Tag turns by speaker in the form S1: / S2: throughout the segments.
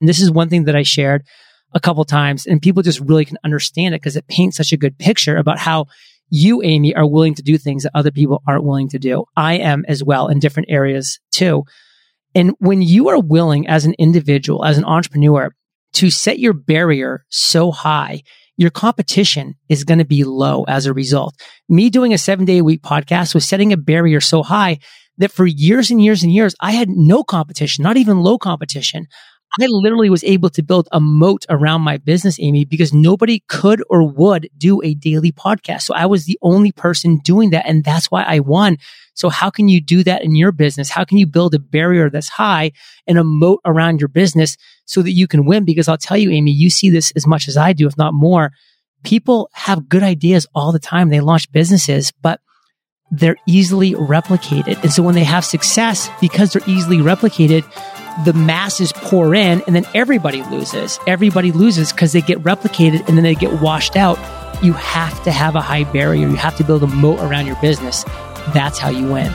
S1: And this is one thing that I shared a couple times and people just really can understand it because it paints such a good picture about how you, Amy, are willing to do things that other people aren't willing to do. I am as well in different areas too. And when you are willing as an individual, as an entrepreneur to set your barrier so high, your competition is going to be low as a result. Me doing a seven day a week podcast was setting a barrier so high that for years and years and years, I had no competition, not even low competition. I literally was able to build a moat around my business, Amy, because nobody could or would do a daily podcast. So I was the only person doing that. And that's why I won. So how can you do that in your business? How can you build a barrier that's high and a moat around your business so that you can win? Because I'll tell you, Amy, you see this as much as I do, if not more. People have good ideas all the time. They launch businesses, but they're easily replicated. And so when they have success, because they're easily replicated, the masses pour in and then everybody loses. Everybody loses because they get replicated and then they get washed out. You have to have a high barrier. You have to build a moat around your business. That's how you win.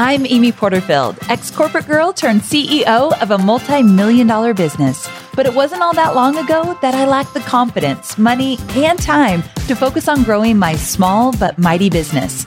S2: I'm Amy Porterfield, ex corporate girl turned CEO of a multi million dollar business. But it wasn't all that long ago that I lacked the confidence, money, and time to focus on growing my small but mighty business.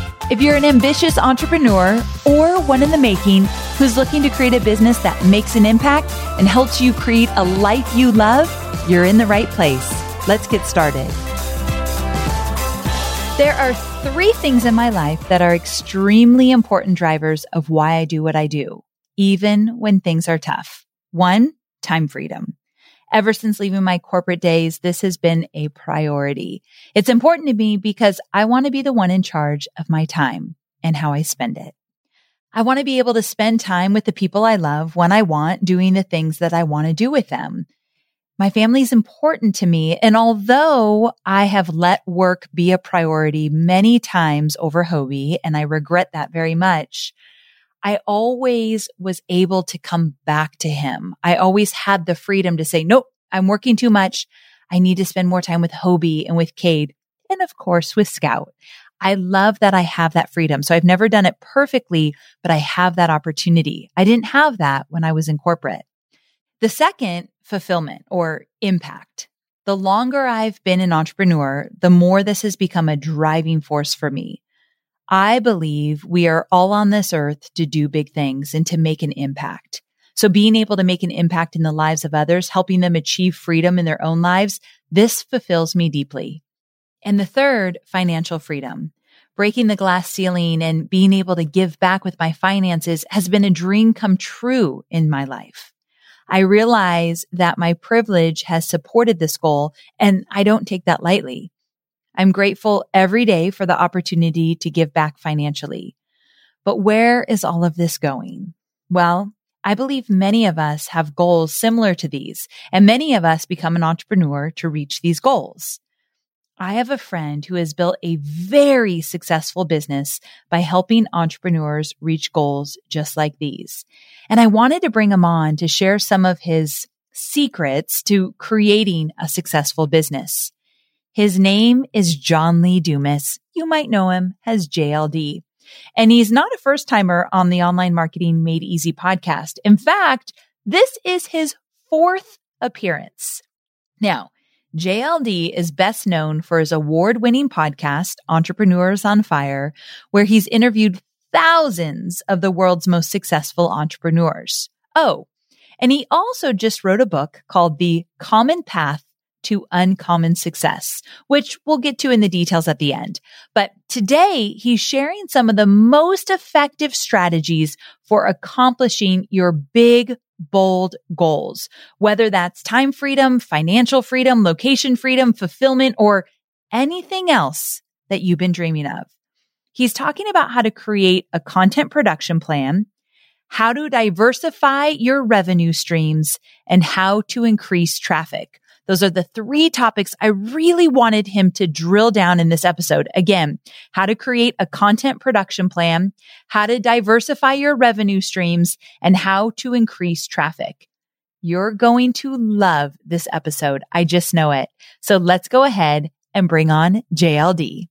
S2: If you're an ambitious entrepreneur or one in the making who's looking to create a business that makes an impact and helps you create a life you love, you're in the right place. Let's get started. There are three things in my life that are extremely important drivers of why I do what I do, even when things are tough. One, time freedom. Ever since leaving my corporate days, this has been a priority. It's important to me because I want to be the one in charge of my time and how I spend it. I want to be able to spend time with the people I love when I want, doing the things that I want to do with them. My family is important to me. And although I have let work be a priority many times over Hobie, and I regret that very much, I always was able to come back to him. I always had the freedom to say, nope, I'm working too much. I need to spend more time with Hobie and with Cade and of course with Scout. I love that I have that freedom. So I've never done it perfectly, but I have that opportunity. I didn't have that when I was in corporate. The second, fulfillment or impact. The longer I've been an entrepreneur, the more this has become a driving force for me. I believe we are all on this earth to do big things and to make an impact. So being able to make an impact in the lives of others, helping them achieve freedom in their own lives, this fulfills me deeply. And the third, financial freedom. Breaking the glass ceiling and being able to give back with my finances has been a dream come true in my life. I realize that my privilege has supported this goal and I don't take that lightly. I'm grateful every day for the opportunity to give back financially. But where is all of this going? Well, I believe many of us have goals similar to these, and many of us become an entrepreneur to reach these goals. I have a friend who has built a very successful business by helping entrepreneurs reach goals just like these. And I wanted to bring him on to share some of his secrets to creating a successful business. His name is John Lee Dumas. You might know him as JLD. And he's not a first timer on the Online Marketing Made Easy podcast. In fact, this is his fourth appearance. Now, JLD is best known for his award winning podcast, Entrepreneurs on Fire, where he's interviewed thousands of the world's most successful entrepreneurs. Oh, and he also just wrote a book called The Common Path to uncommon success, which we'll get to in the details at the end. But today he's sharing some of the most effective strategies for accomplishing your big, bold goals, whether that's time freedom, financial freedom, location freedom, fulfillment, or anything else that you've been dreaming of. He's talking about how to create a content production plan, how to diversify your revenue streams, and how to increase traffic. Those are the three topics I really wanted him to drill down in this episode. Again, how to create a content production plan, how to diversify your revenue streams, and how to increase traffic. You're going to love this episode. I just know it. So let's go ahead and bring on JLD.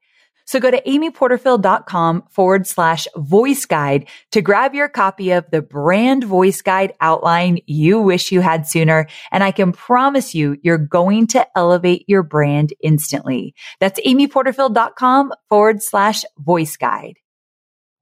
S2: So go to amyporterfield.com forward slash voice guide to grab your copy of the brand voice guide outline you wish you had sooner. And I can promise you, you're going to elevate your brand instantly. That's amyporterfield.com forward slash voice guide.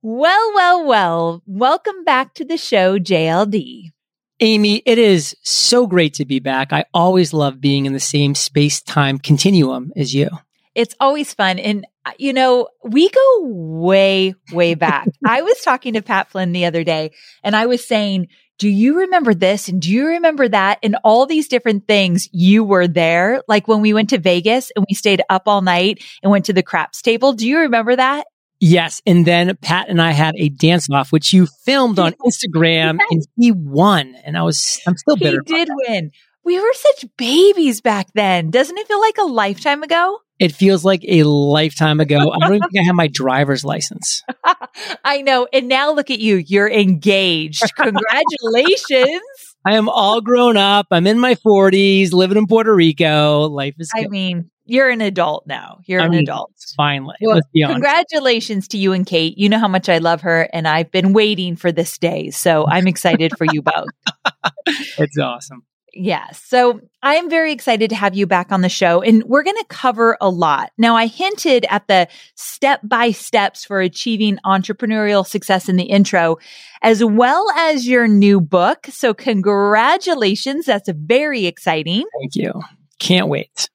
S2: Well, well, well, welcome back to the show, JLD.
S1: Amy, it is so great to be back. I always love being in the same space time continuum as you.
S2: It's always fun. And, uh, you know, we go way, way back. I was talking to Pat Flynn the other day and I was saying, do you remember this? And do you remember that? And all these different things you were there. Like when we went to Vegas and we stayed up all night and went to the craps table. Do you remember that?
S1: Yes. And then Pat and I had a dance off, which you filmed on Instagram yes. and he won. And I was, I'm still bitter.
S2: He did win. We were such babies back then. Doesn't it feel like a lifetime ago?
S1: It feels like a lifetime ago. I don't even think I have my driver's license.
S2: I know. And now look at you. You're engaged. Congratulations.
S1: I am all grown up. I'm in my 40s, living in Puerto Rico. Life is
S2: good. I mean, you're an adult now. You're I an mean, adult.
S1: Finally. Well,
S2: congratulations to you and Kate. You know how much I love her, and I've been waiting for this day. So I'm excited for you both.
S1: it's awesome.
S2: Yes. So I'm very excited to have you back on the show and we're going to cover a lot. Now, I hinted at the step by steps for achieving entrepreneurial success in the intro, as well as your new book. So congratulations. That's very exciting.
S1: Thank you. Can't wait.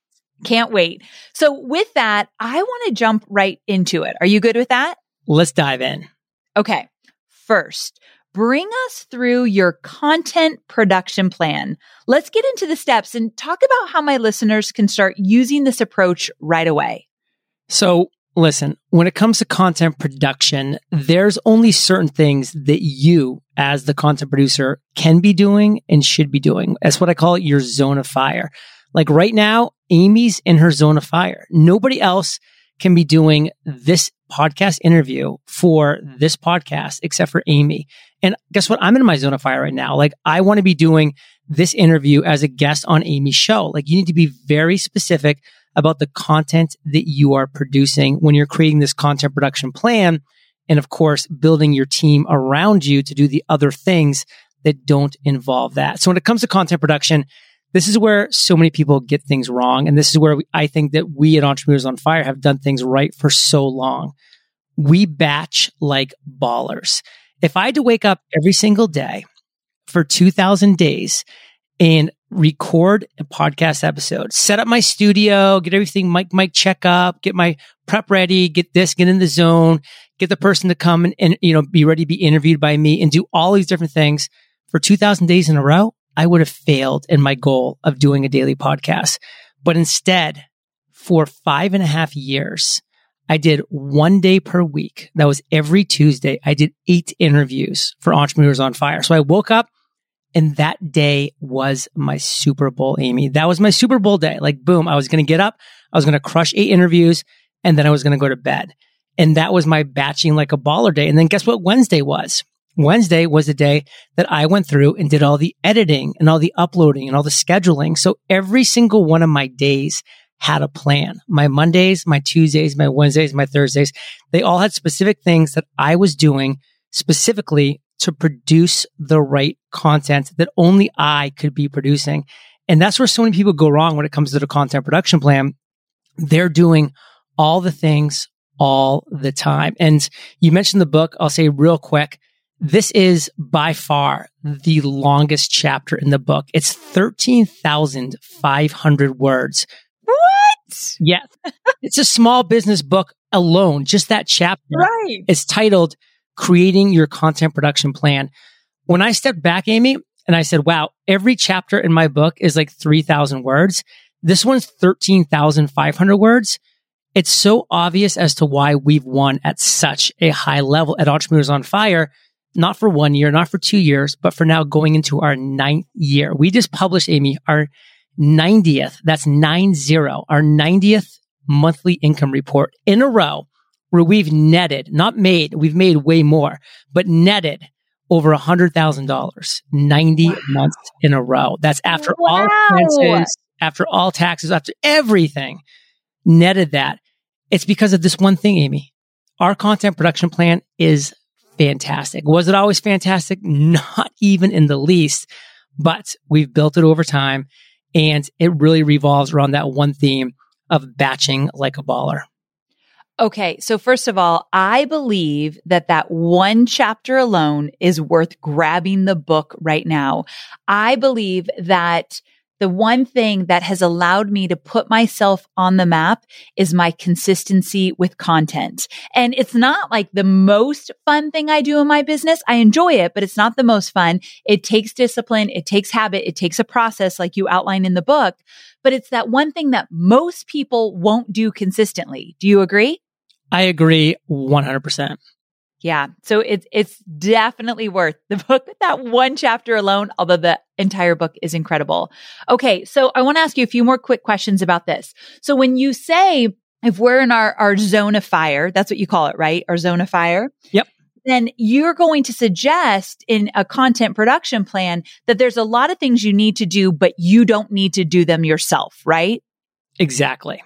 S2: Can't wait. So with that, I want to jump right into it. Are you good with that?
S1: Let's dive in.
S2: Okay. First, bring us through your content production plan. Let's get into the steps and talk about how my listeners can start using this approach right away.
S1: So listen, when it comes to content production, there's only certain things that you as the content producer can be doing and should be doing. That's what I call your zone of fire. Like right now, Amy's in her zone of fire. Nobody else can be doing this podcast interview for this podcast except for Amy. And guess what? I'm in my zone of fire right now. Like I want to be doing this interview as a guest on Amy's show. Like you need to be very specific about the content that you are producing when you're creating this content production plan. And of course, building your team around you to do the other things that don't involve that. So when it comes to content production, this is where so many people get things wrong. And this is where we, I think that we at Entrepreneurs on Fire have done things right for so long. We batch like ballers. If I had to wake up every single day for 2000 days and record a podcast episode, set up my studio, get everything mic, mic check up, get my prep ready, get this, get in the zone, get the person to come and, and you know, be ready to be interviewed by me and do all these different things for 2000 days in a row, I would have failed in my goal of doing a daily podcast. But instead, for five and a half years, I did one day per week. That was every Tuesday. I did eight interviews for Entrepreneurs on Fire. So I woke up and that day was my Super Bowl, Amy. That was my Super Bowl day. Like, boom, I was going to get up. I was going to crush eight interviews and then I was going to go to bed. And that was my batching like a baller day. And then guess what Wednesday was? Wednesday was the day that I went through and did all the editing and all the uploading and all the scheduling. So every single one of my days had a plan. My Mondays, my Tuesdays, my Wednesdays, my Thursdays, they all had specific things that I was doing specifically to produce the right content that only I could be producing. And that's where so many people go wrong when it comes to the content production plan. They're doing all the things all the time. And you mentioned the book. I'll say real quick. This is by far the longest chapter in the book. It's 13,500 words.
S2: What?
S1: Yes. it's a small business book alone. Just that chapter.
S2: Right.
S1: It's titled Creating Your Content Production Plan. When I stepped back, Amy, and I said, wow, every chapter in my book is like 3,000 words. This one's 13,500 words it's so obvious as to why we've won at such a high level at Entrepreneurs on Fire, not for one year, not for two years, but for now going into our ninth year. We just published, Amy, our 90th, that's nine zero, our 90th monthly income report in a row where we've netted, not made, we've made way more, but netted over a hundred thousand dollars, 90 wow. months in a row. That's after wow. all expenses, after all taxes, after everything netted that. It's because of this one thing, Amy. Our content production plan is fantastic. Was it always fantastic? Not even in the least, but we've built it over time and it really revolves around that one theme of batching like a baller.
S2: Okay. So first of all, I believe that that one chapter alone is worth grabbing the book right now. I believe that the one thing that has allowed me to put myself on the map is my consistency with content. And it's not like the most fun thing I do in my business. I enjoy it, but it's not the most fun. It takes discipline. It takes habit. It takes a process like you outline in the book, but it's that one thing that most people won't do consistently. Do you agree?
S1: I agree 100%.
S2: Yeah. So it's, it's definitely worth the book, that one chapter alone, although the entire book is incredible. Okay. So I want to ask you a few more quick questions about this. So when you say, if we're in our, our zone of fire, that's what you call it, right? Our zone of fire.
S1: Yep.
S2: Then you're going to suggest in a content production plan that there's a lot of things you need to do, but you don't need to do them yourself, right?
S1: Exactly.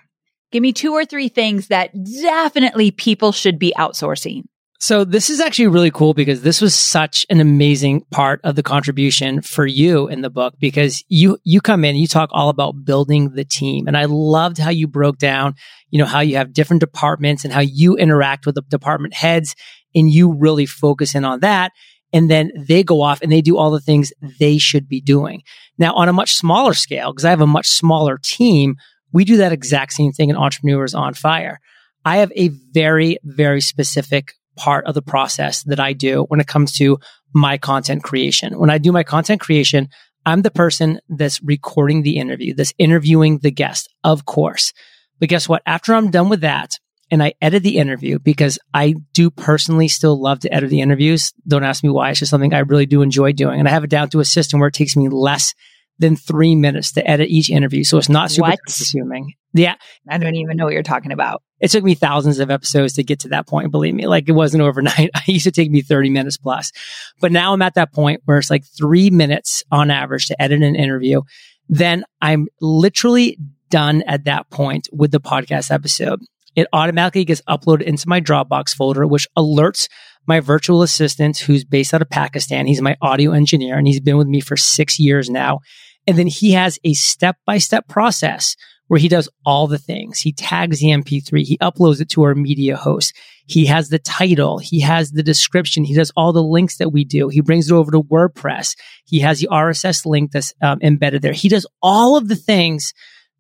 S2: Give me two or three things that definitely people should be outsourcing.
S1: So this is actually really cool because this was such an amazing part of the contribution for you in the book because you you come in you talk all about building the team and I loved how you broke down you know how you have different departments and how you interact with the department heads and you really focus in on that and then they go off and they do all the things they should be doing. Now on a much smaller scale because I have a much smaller team we do that exact same thing in entrepreneurs on fire. I have a very very specific part of the process that I do when it comes to my content creation. When I do my content creation, I'm the person that's recording the interview, that's interviewing the guest, of course. But guess what? After I'm done with that and I edit the interview because I do personally still love to edit the interviews. Don't ask me why. It's just something I really do enjoy doing. And I have it down to a system where it takes me less than three minutes to edit each interview. So it's not super consuming. Yeah.
S2: I don't even know what you're talking about.
S1: It took me thousands of episodes to get to that point. Believe me, like it wasn't overnight. I used to take me 30 minutes plus, but now I'm at that point where it's like three minutes on average to edit an interview. Then I'm literally done at that point with the podcast episode. It automatically gets uploaded into my Dropbox folder, which alerts my virtual assistant who's based out of Pakistan. He's my audio engineer and he's been with me for six years now. And then he has a step by step process where he does all the things. He tags the MP3. He uploads it to our media host. He has the title. He has the description. He does all the links that we do. He brings it over to WordPress. He has the RSS link that's um, embedded there. He does all of the things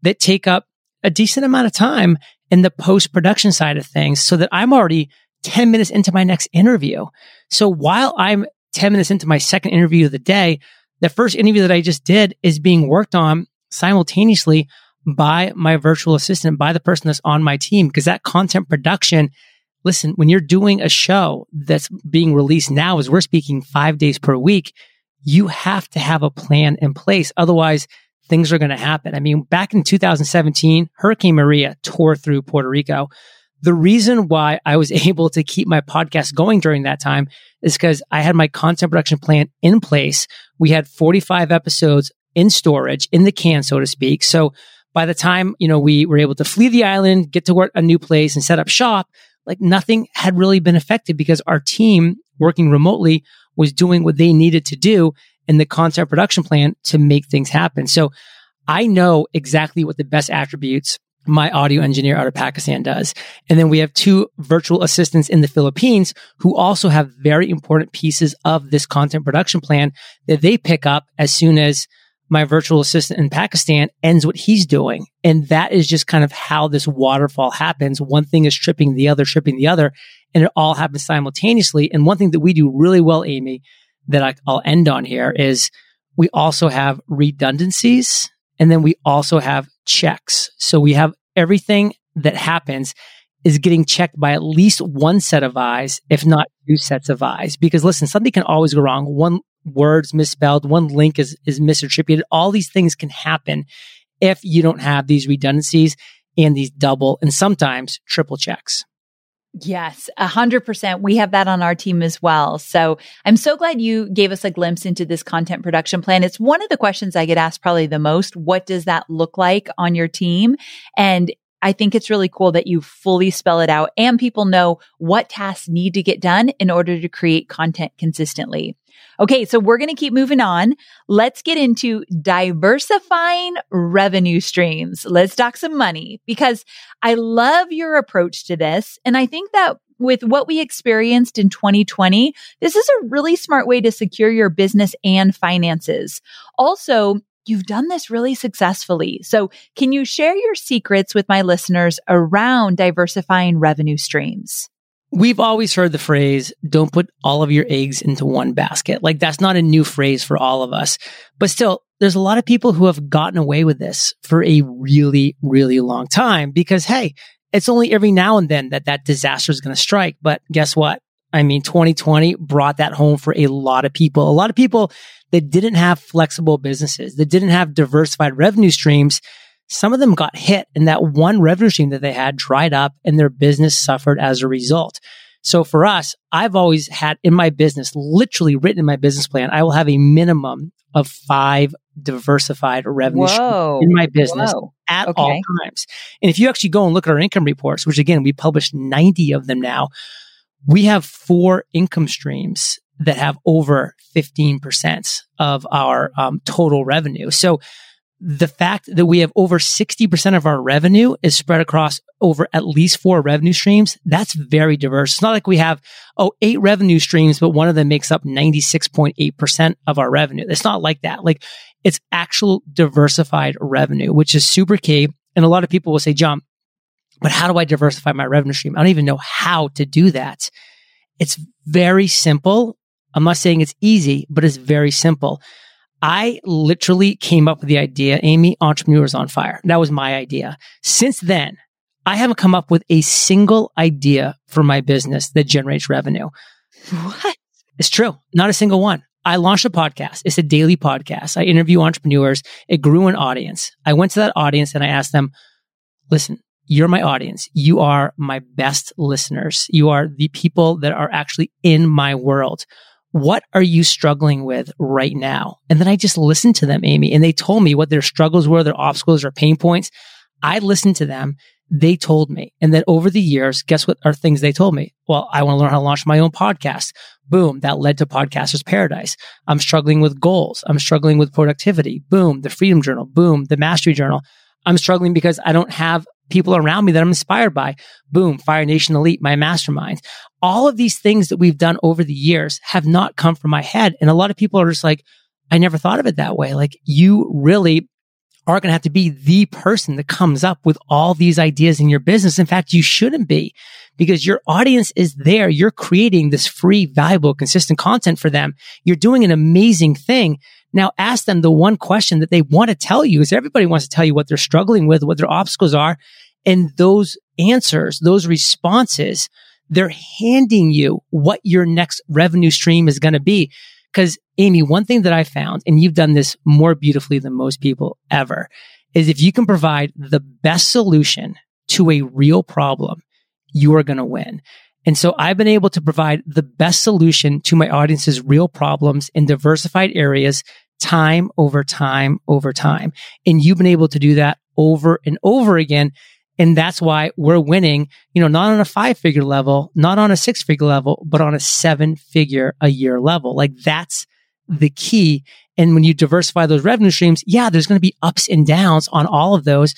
S1: that take up a decent amount of time in the post production side of things so that I'm already 10 minutes into my next interview. So while I'm 10 minutes into my second interview of the day, the first interview that I just did is being worked on simultaneously by my virtual assistant, by the person that's on my team, because that content production, listen, when you're doing a show that's being released now, as we're speaking five days per week, you have to have a plan in place. Otherwise, things are going to happen. I mean, back in 2017, Hurricane Maria tore through Puerto Rico. The reason why I was able to keep my podcast going during that time is because I had my content production plan in place. We had 45 episodes in storage in the can, so to speak. So by the time, you know, we were able to flee the island, get to work a new place and set up shop, like nothing had really been affected because our team working remotely was doing what they needed to do in the content production plan to make things happen. So I know exactly what the best attributes my audio engineer out of Pakistan does. And then we have two virtual assistants in the Philippines who also have very important pieces of this content production plan that they pick up as soon as my virtual assistant in Pakistan ends what he's doing. And that is just kind of how this waterfall happens. One thing is tripping the other, tripping the other, and it all happens simultaneously. And one thing that we do really well, Amy, that I, I'll end on here is we also have redundancies and then we also have checks. So we have everything that happens is getting checked by at least one set of eyes, if not two sets of eyes. Because listen, something can always go wrong. One word's misspelled, one link is, is misattributed. All these things can happen if you don't have these redundancies and these double and sometimes triple checks.
S2: Yes, a hundred percent. We have that on our team as well. So I'm so glad you gave us a glimpse into this content production plan. It's one of the questions I get asked probably the most. What does that look like on your team? And I think it's really cool that you fully spell it out and people know what tasks need to get done in order to create content consistently. Okay, so we're going to keep moving on. Let's get into diversifying revenue streams. Let's talk some money because I love your approach to this. And I think that with what we experienced in 2020, this is a really smart way to secure your business and finances. Also, you've done this really successfully. So can you share your secrets with my listeners around diversifying revenue streams?
S1: We've always heard the phrase, don't put all of your eggs into one basket. Like that's not a new phrase for all of us. But still, there's a lot of people who have gotten away with this for a really, really long time because, hey, it's only every now and then that that disaster is going to strike. But guess what? I mean, 2020 brought that home for a lot of people. A lot of people that didn't have flexible businesses, that didn't have diversified revenue streams some of them got hit and that one revenue stream that they had dried up and their business suffered as a result. So for us, I've always had in my business, literally written in my business plan, I will have a minimum of five diversified revenue streams in my business Whoa. at okay. all times. And if you actually go and look at our income reports, which again, we publish 90 of them now, we have four income streams that have over 15% of our um, total revenue. So the fact that we have over 60% of our revenue is spread across over at least four revenue streams, that's very diverse. It's not like we have, oh, eight revenue streams, but one of them makes up 96.8% of our revenue. It's not like that. Like it's actual diversified revenue, which is super key. And a lot of people will say, John, but how do I diversify my revenue stream? I don't even know how to do that. It's very simple. I'm not saying it's easy, but it's very simple. I literally came up with the idea, Amy, entrepreneurs on fire. That was my idea. Since then, I haven't come up with a single idea for my business that generates revenue.
S2: What?
S1: It's true. Not a single one. I launched a podcast. It's a daily podcast. I interview entrepreneurs. It grew an audience. I went to that audience and I asked them, listen, you're my audience. You are my best listeners. You are the people that are actually in my world what are you struggling with right now? And then I just listened to them, Amy, and they told me what their struggles were, their obstacles or pain points. I listened to them. They told me. And then over the years, guess what are things they told me? Well, I want to learn how to launch my own podcast. Boom. That led to Podcasters Paradise. I'm struggling with goals. I'm struggling with productivity. Boom. The Freedom Journal. Boom. The Mastery Journal. I'm struggling because I don't have people around me that I'm inspired by. Boom, Fire Nation Elite, my mastermind. All of these things that we've done over the years have not come from my head. And a lot of people are just like, I never thought of it that way. Like you really are going to have to be the person that comes up with all these ideas in your business. In fact, you shouldn't be because your audience is there. You're creating this free, valuable, consistent content for them. You're doing an amazing thing. Now ask them the one question that they want to tell you is everybody wants to tell you what they're struggling with, what their obstacles are. And those answers, those responses, they're handing you what your next revenue stream is going to be. Cause Amy, one thing that I found, and you've done this more beautifully than most people ever, is if you can provide the best solution to a real problem, you are going to win. And so I've been able to provide the best solution to my audience's real problems in diversified areas time over time over time. And you've been able to do that over and over again. And that's why we're winning, you know, not on a five figure level, not on a six figure level, but on a seven figure a year level. Like that's the key. And when you diversify those revenue streams, yeah, there's going to be ups and downs on all of those.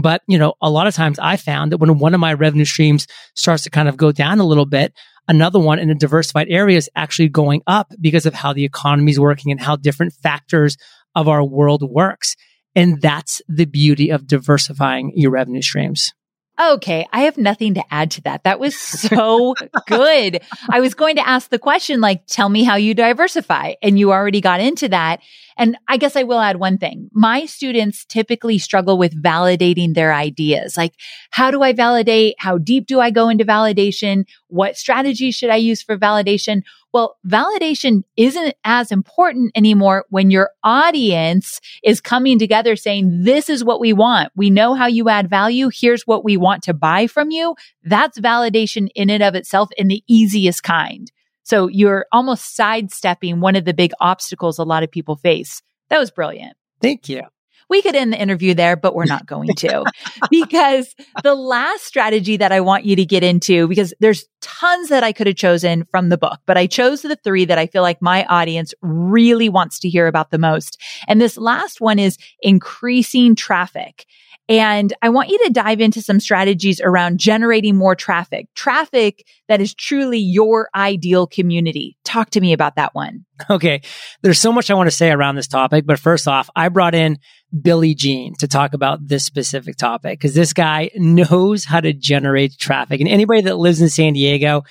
S1: But, you know, a lot of times I found that when one of my revenue streams starts to kind of go down a little bit, another one in a diversified area is actually going up because of how the economy is working and how different factors of our world works. And that's the beauty of diversifying your revenue streams.
S2: Okay, I have nothing to add to that. That was so good. I was going to ask the question, like, tell me how you diversify. And you already got into that. And I guess I will add one thing. My students typically struggle with validating their ideas. Like, how do I validate? How deep do I go into validation? What strategy should I use for validation? Well, validation isn't as important anymore when your audience is coming together saying, this is what we want. We know how you add value. Here's what we want to buy from you. That's validation in and of itself in the easiest kind. So you're almost sidestepping one of the big obstacles a lot of people face. That was brilliant.
S1: Thank you.
S2: We could end the interview there, but we're not going to because the last strategy that I want you to get into, because there's tons that I could have chosen from the book, but I chose the three that I feel like my audience really wants to hear about the most. And this last one is increasing traffic. And I want you to dive into some strategies around generating more traffic, traffic that is truly your ideal community. Talk to me about that one.
S1: Okay. There's so much I want to say around this topic, but first off, I brought in Billy Gene to talk about this specific topic because this guy knows how to generate traffic. And anybody that lives in San Diego,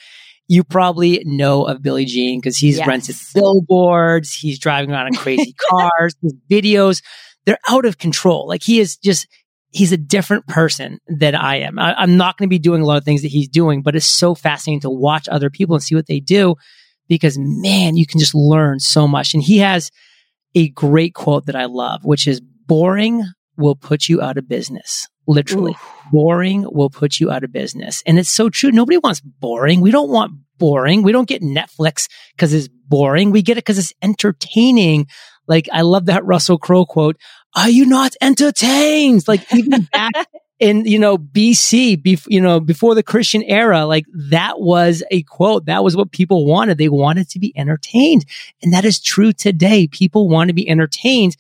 S1: you probably know of Billy Gene because he's yes. rented billboards, he's driving around in crazy cars, his videos, they're out of control. Like he is just, he's a different person than I am. I, am not going to be doing a lot of things that he's doing, but it's so fascinating to watch other people and see what they do because man, you can just learn so much. And he has a great quote that I love, which is boring will put you out of business. Literally, Ooh. boring will put you out of business. And it's so true. Nobody wants boring. We don't want boring. We don't get Netflix because it's boring. We get it because it's entertaining. Like I love that Russell Crowe quote are you not entertained? Like even back in, you know, BC, bef- you know, before the Christian era, like that was a quote. That was what people wanted. They wanted to be entertained. And that is true today. People want to be entertained.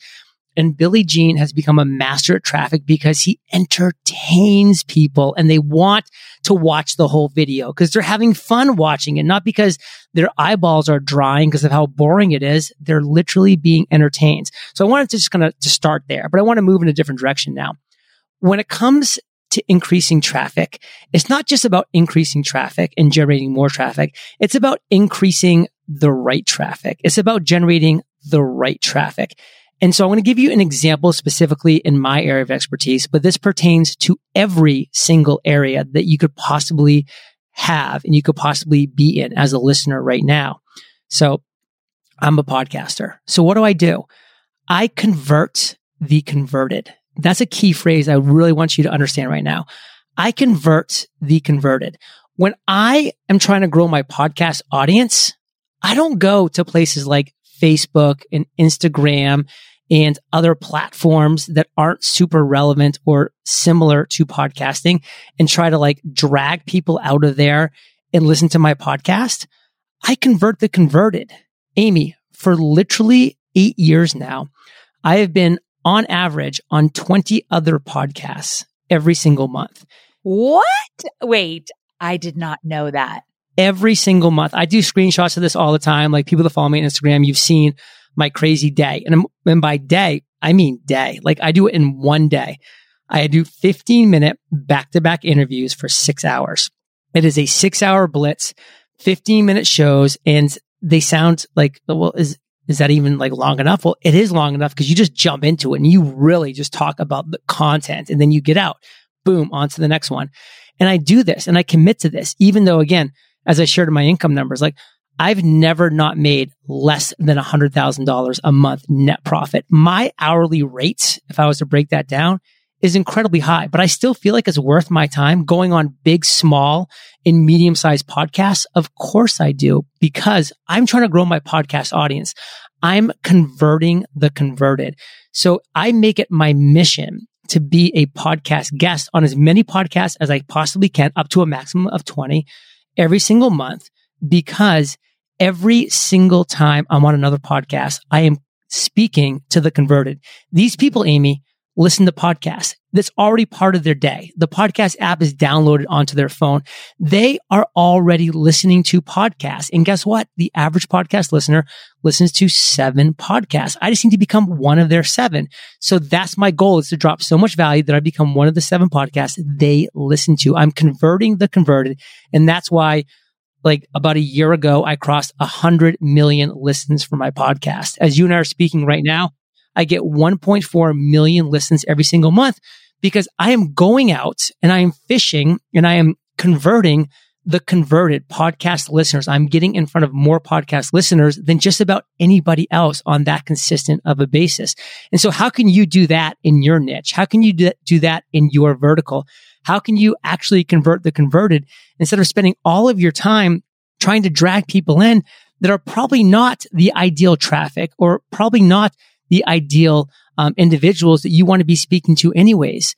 S1: And Billy Gene has become a master at traffic because he entertains people and they want to watch the whole video because they're having fun watching it, not because their eyeballs are drying because of how boring it is. They're literally being entertained. So I wanted to just kind of to start there, but I want to move in a different direction now. When it comes to increasing traffic, it's not just about increasing traffic and generating more traffic. It's about increasing the right traffic. It's about generating the right traffic. And so I'm going to give you an example specifically in my area of expertise, but this pertains to every single area that you could possibly have and you could possibly be in as a listener right now. So I'm a podcaster. So what do I do? I convert the converted. That's a key phrase I really want you to understand right now. I convert the converted. When I am trying to grow my podcast audience, I don't go to places like Facebook and Instagram and other platforms that aren't super relevant or similar to podcasting and try to like drag people out of there and listen to my podcast. I convert the converted. Amy, for literally eight years now, I have been on average on 20 other podcasts every single month.
S2: What? Wait, I did not know that
S1: every single month. I do screenshots of this all the time. Like people that follow me on Instagram, you've seen my crazy day. And, and by day, I mean day. Like I do it in one day. I do 15 minute back to back interviews for six hours. It is a six hour blitz, 15 minute shows, and they sound like, well, is, is that even like long enough? Well, it is long enough because you just jump into it and you really just talk about the content and then you get out, boom, onto the next one. And I do this and I commit to this, even though again, as I shared in my income numbers, like I've never not made less than $100,000 a month net profit. My hourly rate, if I was to break that down, is incredibly high, but I still feel like it's worth my time going on big, small and medium sized podcasts. Of course I do because I'm trying to grow my podcast audience. I'm converting the converted. So I make it my mission to be a podcast guest on as many podcasts as I possibly can, up to a maximum of 20 every single month, because every single time I'm on another podcast, I am speaking to the converted. These people, Amy, listen to podcasts. That's already part of their day. The podcast app is downloaded onto their phone. They are already listening to podcasts. And guess what? The average podcast listener listens to seven podcasts. I just need to become one of their seven. So that's my goal is to drop so much value that I become one of the seven podcasts they listen to. I'm converting the converted. And that's why like about a year ago, I crossed a hundred million listens for my podcast. As you and I are speaking right now, I get 1.4 million listens every single month because I am going out and I am fishing and I am converting the converted podcast listeners. I'm getting in front of more podcast listeners than just about anybody else on that consistent of a basis. And so how can you do that in your niche? How can you do that in your vertical? How can you actually convert the converted instead of spending all of your time trying to drag people in that are probably not the ideal traffic or probably not the ideal um, individuals that you want to be speaking to anyways.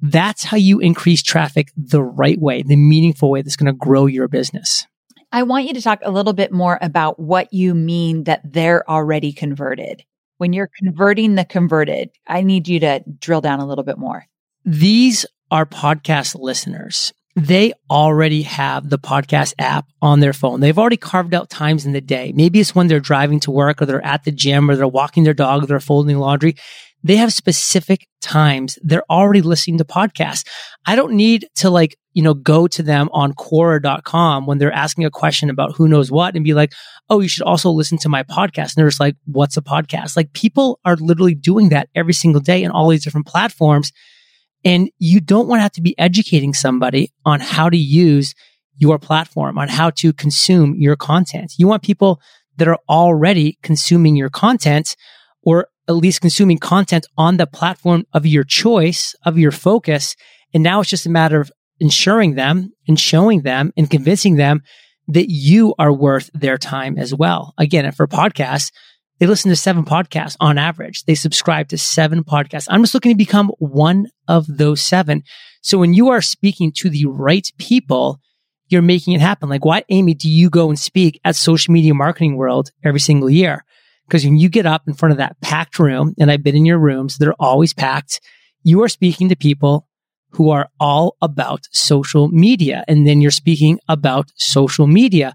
S1: That's how you increase traffic the right way, the meaningful way that's going to grow your business.
S2: I want you to talk a little bit more about what you mean that they're already converted. When you're converting the converted, I need you to drill down a little bit more.
S1: These are podcast listeners they already have the podcast app on their phone. They've already carved out times in the day. Maybe it's when they're driving to work or they're at the gym or they're walking their dog, or they're folding laundry. They have specific times. They're already listening to podcasts. I don't need to like, you know, go to them on Quora.com when they're asking a question about who knows what and be like, Oh, you should also listen to my podcast. And they're just like, what's a podcast? Like people are literally doing that every single day in all these different platforms. And you don't want to have to be educating somebody on how to use your platform, on how to consume your content. You want people that are already consuming your content or at least consuming content on the platform of your choice, of your focus. And now it's just a matter of ensuring them and showing them and convincing them that you are worth their time as well. Again, for podcasts, they listen to seven podcasts on average. They subscribe to seven podcasts. I'm just looking to become one of those seven. So when you are speaking to the right people, you're making it happen. Like why, Amy, do you go and speak at social media marketing world every single year? Because when you get up in front of that packed room, and I've been in your rooms, they're always packed. You are speaking to people who are all about social media. And then you're speaking about social media.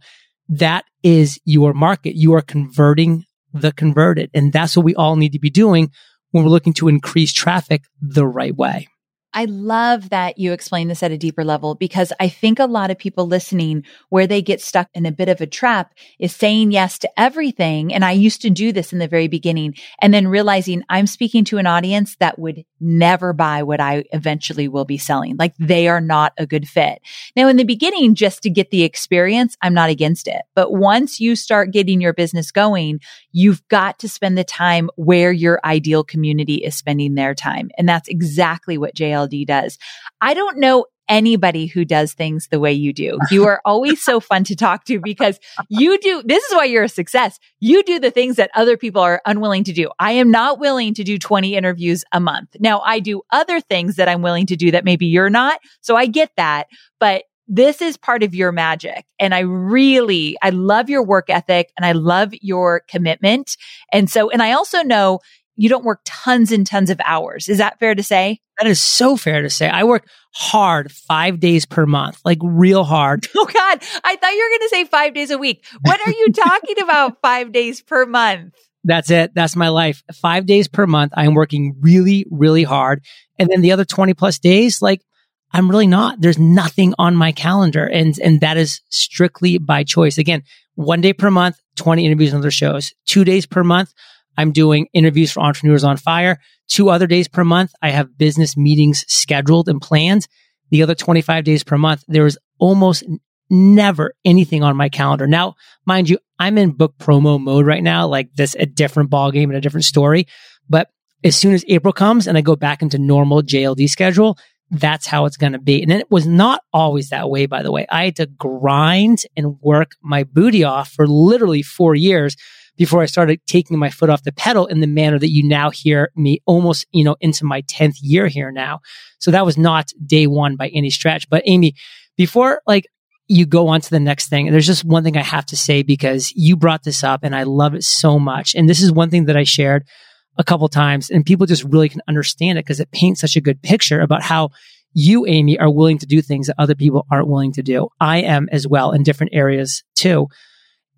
S1: That is your market. You are converting the converted. And that's what we all need to be doing when we're looking to increase traffic the right way.
S2: I love that you explain this at a deeper level because I think a lot of people listening where they get stuck in a bit of a trap is saying yes to everything. And I used to do this in the very beginning and then realizing I'm speaking to an audience that would never buy what I eventually will be selling. Like they are not a good fit. Now in the beginning, just to get the experience, I'm not against it. But once you start getting your business going, you've got to spend the time where your ideal community is spending their time. And that's exactly what JL does. I don't know anybody who does things the way you do. You are always so fun to talk to because you do, this is why you're a success. You do the things that other people are unwilling to do. I am not willing to do 20 interviews a month. Now I do other things that I'm willing to do that maybe you're not. So I get that, but this is part of your magic. And I really, I love your work ethic and I love your commitment. And so, and I also know you don't work tons and tons of hours. Is that fair to say?
S1: That is so fair to say. I work hard five days per month, like real hard.
S2: Oh God. I thought you were going to say five days a week. What are you talking about five days per month?
S1: That's it. That's my life. Five days per month. I'm working really, really hard. And then the other 20 plus days, like I'm really not. There's nothing on my calendar. And, and that is strictly by choice. Again, one day per month, 20 interviews and other shows. Two days per month, I'm doing interviews for entrepreneurs on fire. Two other days per month, I have business meetings scheduled and planned. The other 25 days per month, there is almost never anything on my calendar. Now, mind you, I'm in book promo mode right now, like this a different ball game and a different story. But as soon as April comes and I go back into normal JLD schedule, that's how it's going to be. And it was not always that way, by the way. I had to grind and work my booty off for literally four years before I started taking my foot off the pedal in the manner that you now hear me almost, you know, into my 10th year here now. So that was not day one by any stretch. But Amy, before like you go on to the next thing, there's just one thing I have to say because you brought this up and I love it so much. And this is one thing that I shared a couple times and people just really can understand it because it paints such a good picture about how you, Amy, are willing to do things that other people aren't willing to do. I am as well in different areas too.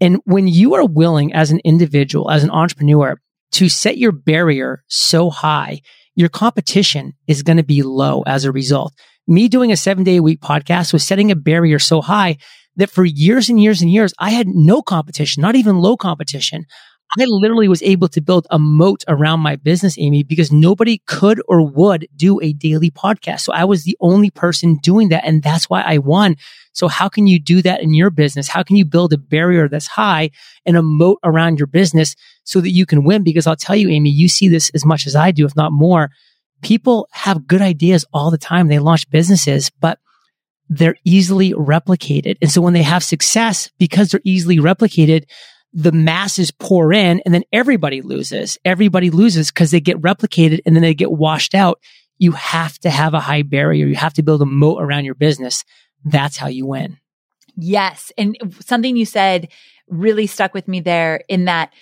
S1: And when you are willing as an individual, as an entrepreneur to set your barrier so high, your competition is going to be low as a result. Me doing a seven day a week podcast was setting a barrier so high that for years and years and years, I had no competition, not even low competition. I literally was able to build a moat around my business, Amy, because nobody could or would do a daily podcast. So I was the only person doing that. And that's why I won. So how can you do that in your business? How can you build a barrier that's high and a moat around your business so that you can win? Because I'll tell you, Amy, you see this as much as I do, if not more. People have good ideas all the time. They launch businesses, but they're easily replicated. And so when they have success, because they're easily replicated, the masses pour in and then everybody loses. Everybody loses because they get replicated and then they get washed out. You have to have a high barrier. You have to build a moat around your business. That's how you win.
S2: Yes. And something you said really stuck with me there in that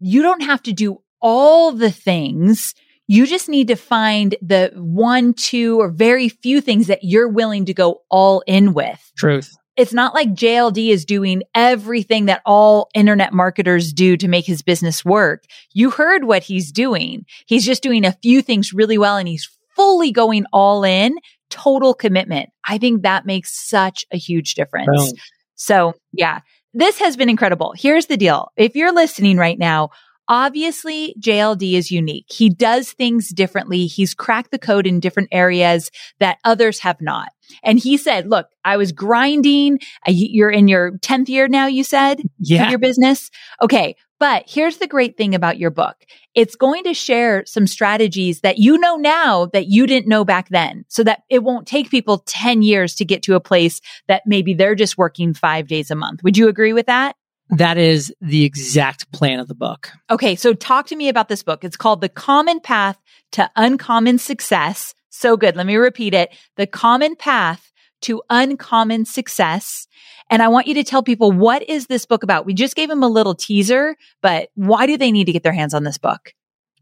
S2: you don't have to do all the things. You just need to find the one, two, or very few things that you're willing to go all in with.
S1: Truth
S2: it's not like JLD is doing everything that all internet marketers do to make his business work. You heard what he's doing. He's just doing a few things really well and he's fully going all in, total commitment. I think that makes such a huge difference. So yeah, this has been incredible. Here's the deal. If you're listening right now, Obviously, JLD is unique. He does things differently. He's cracked the code in different areas that others have not. And he said, look, I was grinding. You're in your 10th year now, you said,
S1: yeah.
S2: your business. Okay. But here's the great thing about your book. It's going to share some strategies that you know now that you didn't know back then so that it won't take people 10 years to get to a place that maybe they're just working five days a month. Would you agree with that?
S1: That is the exact plan of the book.
S2: Okay. So talk to me about this book. It's called The Common Path to Uncommon Success. So good. Let me repeat it. The Common Path to Uncommon Success. And I want you to tell people what is this book about? We just gave them a little teaser, but why do they need to get their hands on this book?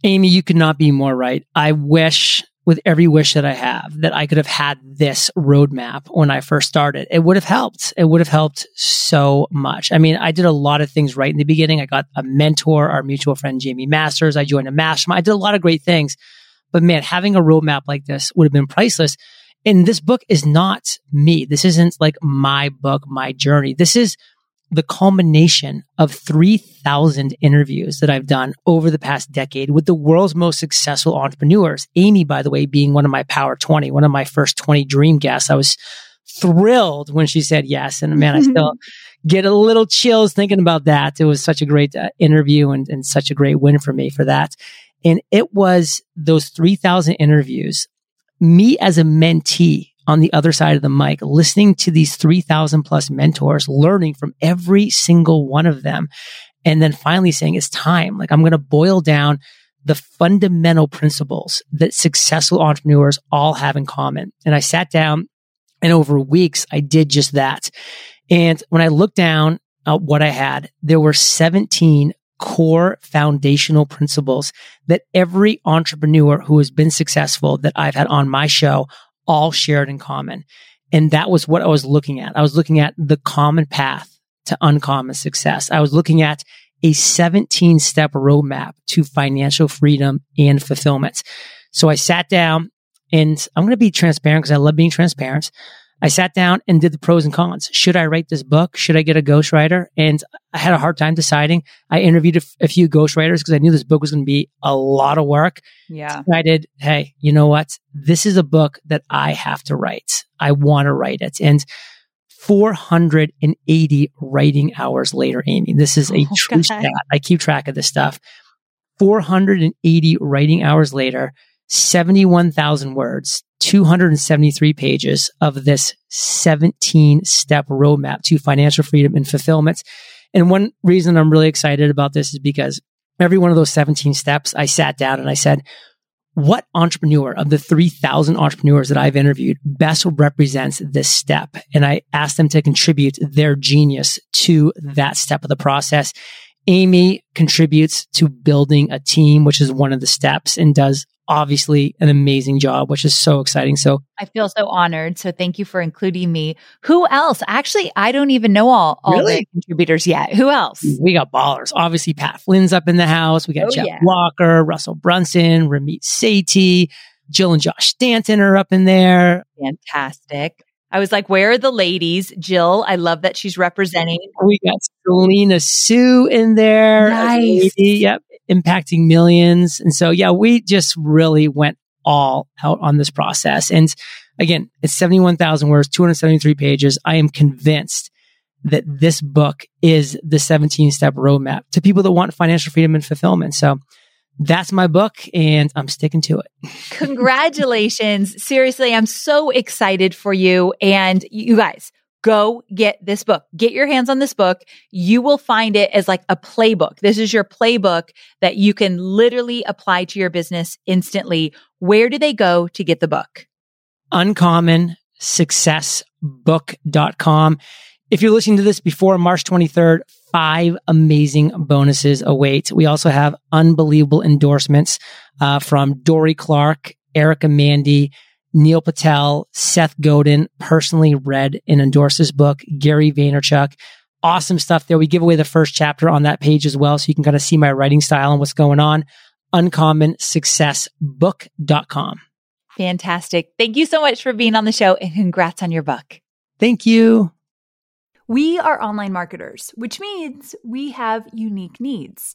S1: Amy, you could not be more right. I wish with every wish that I have that I could have had this roadmap when I first started. It would have helped. It would have helped so much. I mean, I did a lot of things right in the beginning. I got a mentor, our mutual friend, Jaime Masters. I joined a mastermind. I did a lot of great things. But man, having a roadmap like this would have been priceless. And this book is not me. This isn't like my book, my journey. This is the culmination of 3,000 interviews that I've done over the past decade with the world's most successful entrepreneurs. Amy, by the way, being one of my power 20, one of my first 20 dream guests. I was thrilled when she said yes. And man, I still get a little chills thinking about that. It was such a great uh, interview and, and such a great win for me for that. And it was those 3,000 interviews, me as a mentee on the other side of the mic, listening to these 3000 plus mentors, learning from every single one of them. And then finally saying it's time. Like I'm going to boil down the fundamental principles that successful entrepreneurs all have in common. And I sat down and over weeks, I did just that. And when I looked down at what I had, there were 17 core foundational principles that every entrepreneur who has been successful that I've had on my show all shared in common. And that was what I was looking at. I was looking at the common path to uncommon success. I was looking at a 17 step roadmap to financial freedom and fulfillment. So I sat down and I'm going to be transparent because I love being transparent. I sat down and did the pros and cons. Should I write this book? Should I get a ghostwriter? And I had a hard time deciding. I interviewed a, f- a few ghostwriters because I knew this book was going to be a lot of work.
S2: Yeah.
S1: Decided, hey, you know what? This is a book that I have to write. I want to write it. And 480 writing hours later, Amy, this is a oh, true God. stat. I keep track of this stuff. 480 writing hours later, 71,000 words, 273 pages of this 17 step roadmap to financial freedom and fulfillment. And one reason I'm really excited about this is because every one of those 17 steps, I sat down and I said, what entrepreneur of the 3000 entrepreneurs that I've interviewed best represents this step? And I asked them to contribute their genius to that step of the process. Amy contributes to building a team, which is one of the steps and does obviously an amazing job, which is so exciting. So
S2: I feel so honored. So thank you for including me. Who else? Actually, I don't even know all, all really? the contributors yet. Who else?
S1: We got ballers. Obviously, Pat Flynn's up in the house. We got oh, Jeff yeah. Walker, Russell Brunson, Ramit Sethi, Jill and Josh Stanton are up in there.
S2: Fantastic. I was like, where are the ladies? Jill, I love that she's representing.
S1: We got Selena Soo in there.
S2: Nice.
S1: Yep impacting millions. And so, yeah, we just really went all out on this process. And again, it's 71,000 words, 273 pages. I am convinced that this book is the 17 step roadmap to people that want financial freedom and fulfillment. So that's my book and I'm sticking to it.
S2: Congratulations. Seriously, I'm so excited for you. And you guys, go get this book. Get your hands on this book. You will find it as like a playbook. This is your playbook that you can literally apply to your business instantly. Where do they go to get the book?
S1: uncommonsuccessbook.com. If you're listening to this before March 23rd, five amazing bonuses await. We also have unbelievable endorsements uh, from Dorie Clark, Erica Mandy, Neil Patel, Seth Godin personally read and endorsed this book, Gary Vaynerchuk. Awesome stuff there. We give away the first chapter on that page as well. So you can kind of see my writing style and what's going on. UncommonSuccessBook.com.
S2: Fantastic. Thank you so much for being on the show and congrats on your book.
S1: Thank you.
S3: We are online marketers, which means we have unique needs.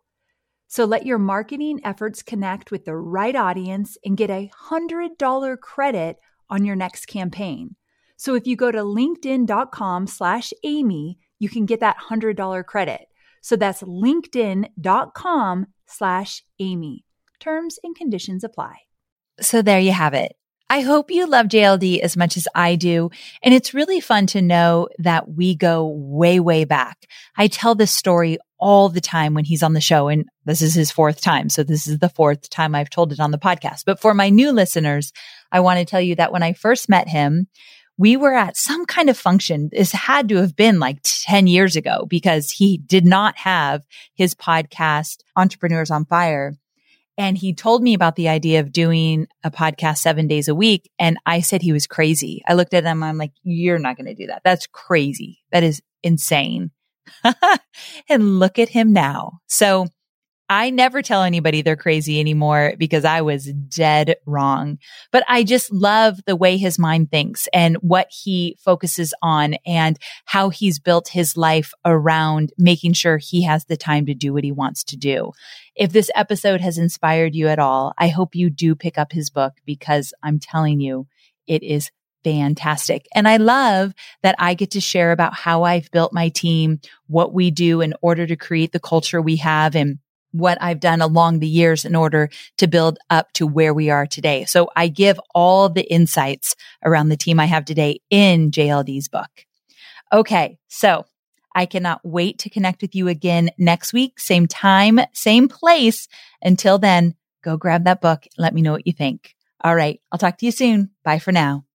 S3: So let your marketing efforts connect with the right audience and get a $100 credit on your next campaign. So if you go to linkedin.com slash Amy, you can get that $100 credit. So that's linkedin.com slash Amy. Terms and conditions apply.
S2: So there you have it. I hope you love JLD as much as I do. And it's really fun to know that we go way, way back. I tell this story all the time when he's on the show. And this is his fourth time. So this is the fourth time I've told it on the podcast. But for my new listeners, I want to tell you that when I first met him, we were at some kind of function. This had to have been like 10 years ago because he did not have his podcast, Entrepreneurs on Fire. And he told me about the idea of doing a podcast seven days a week. And I said he was crazy. I looked at him. I'm like, you're not going to do that. That's crazy. That is insane. and look at him now. So I never tell anybody they're crazy anymore because I was dead wrong. But I just love the way his mind thinks and what he focuses on and how he's built his life around making sure he has the time to do what he wants to do. If this episode has inspired you at all, I hope you do pick up his book because I'm telling you, it is fantastic. And I love that I get to share about how I've built my team, what we do in order to create the culture we have and what I've done along the years in order to build up to where we are today. So I give all the insights around the team I have today in JLD's book. Okay. So I cannot wait to connect with you again next week. Same time, same place. Until then, go grab that book. And let me know what you think. All right. I'll talk to you soon. Bye for now.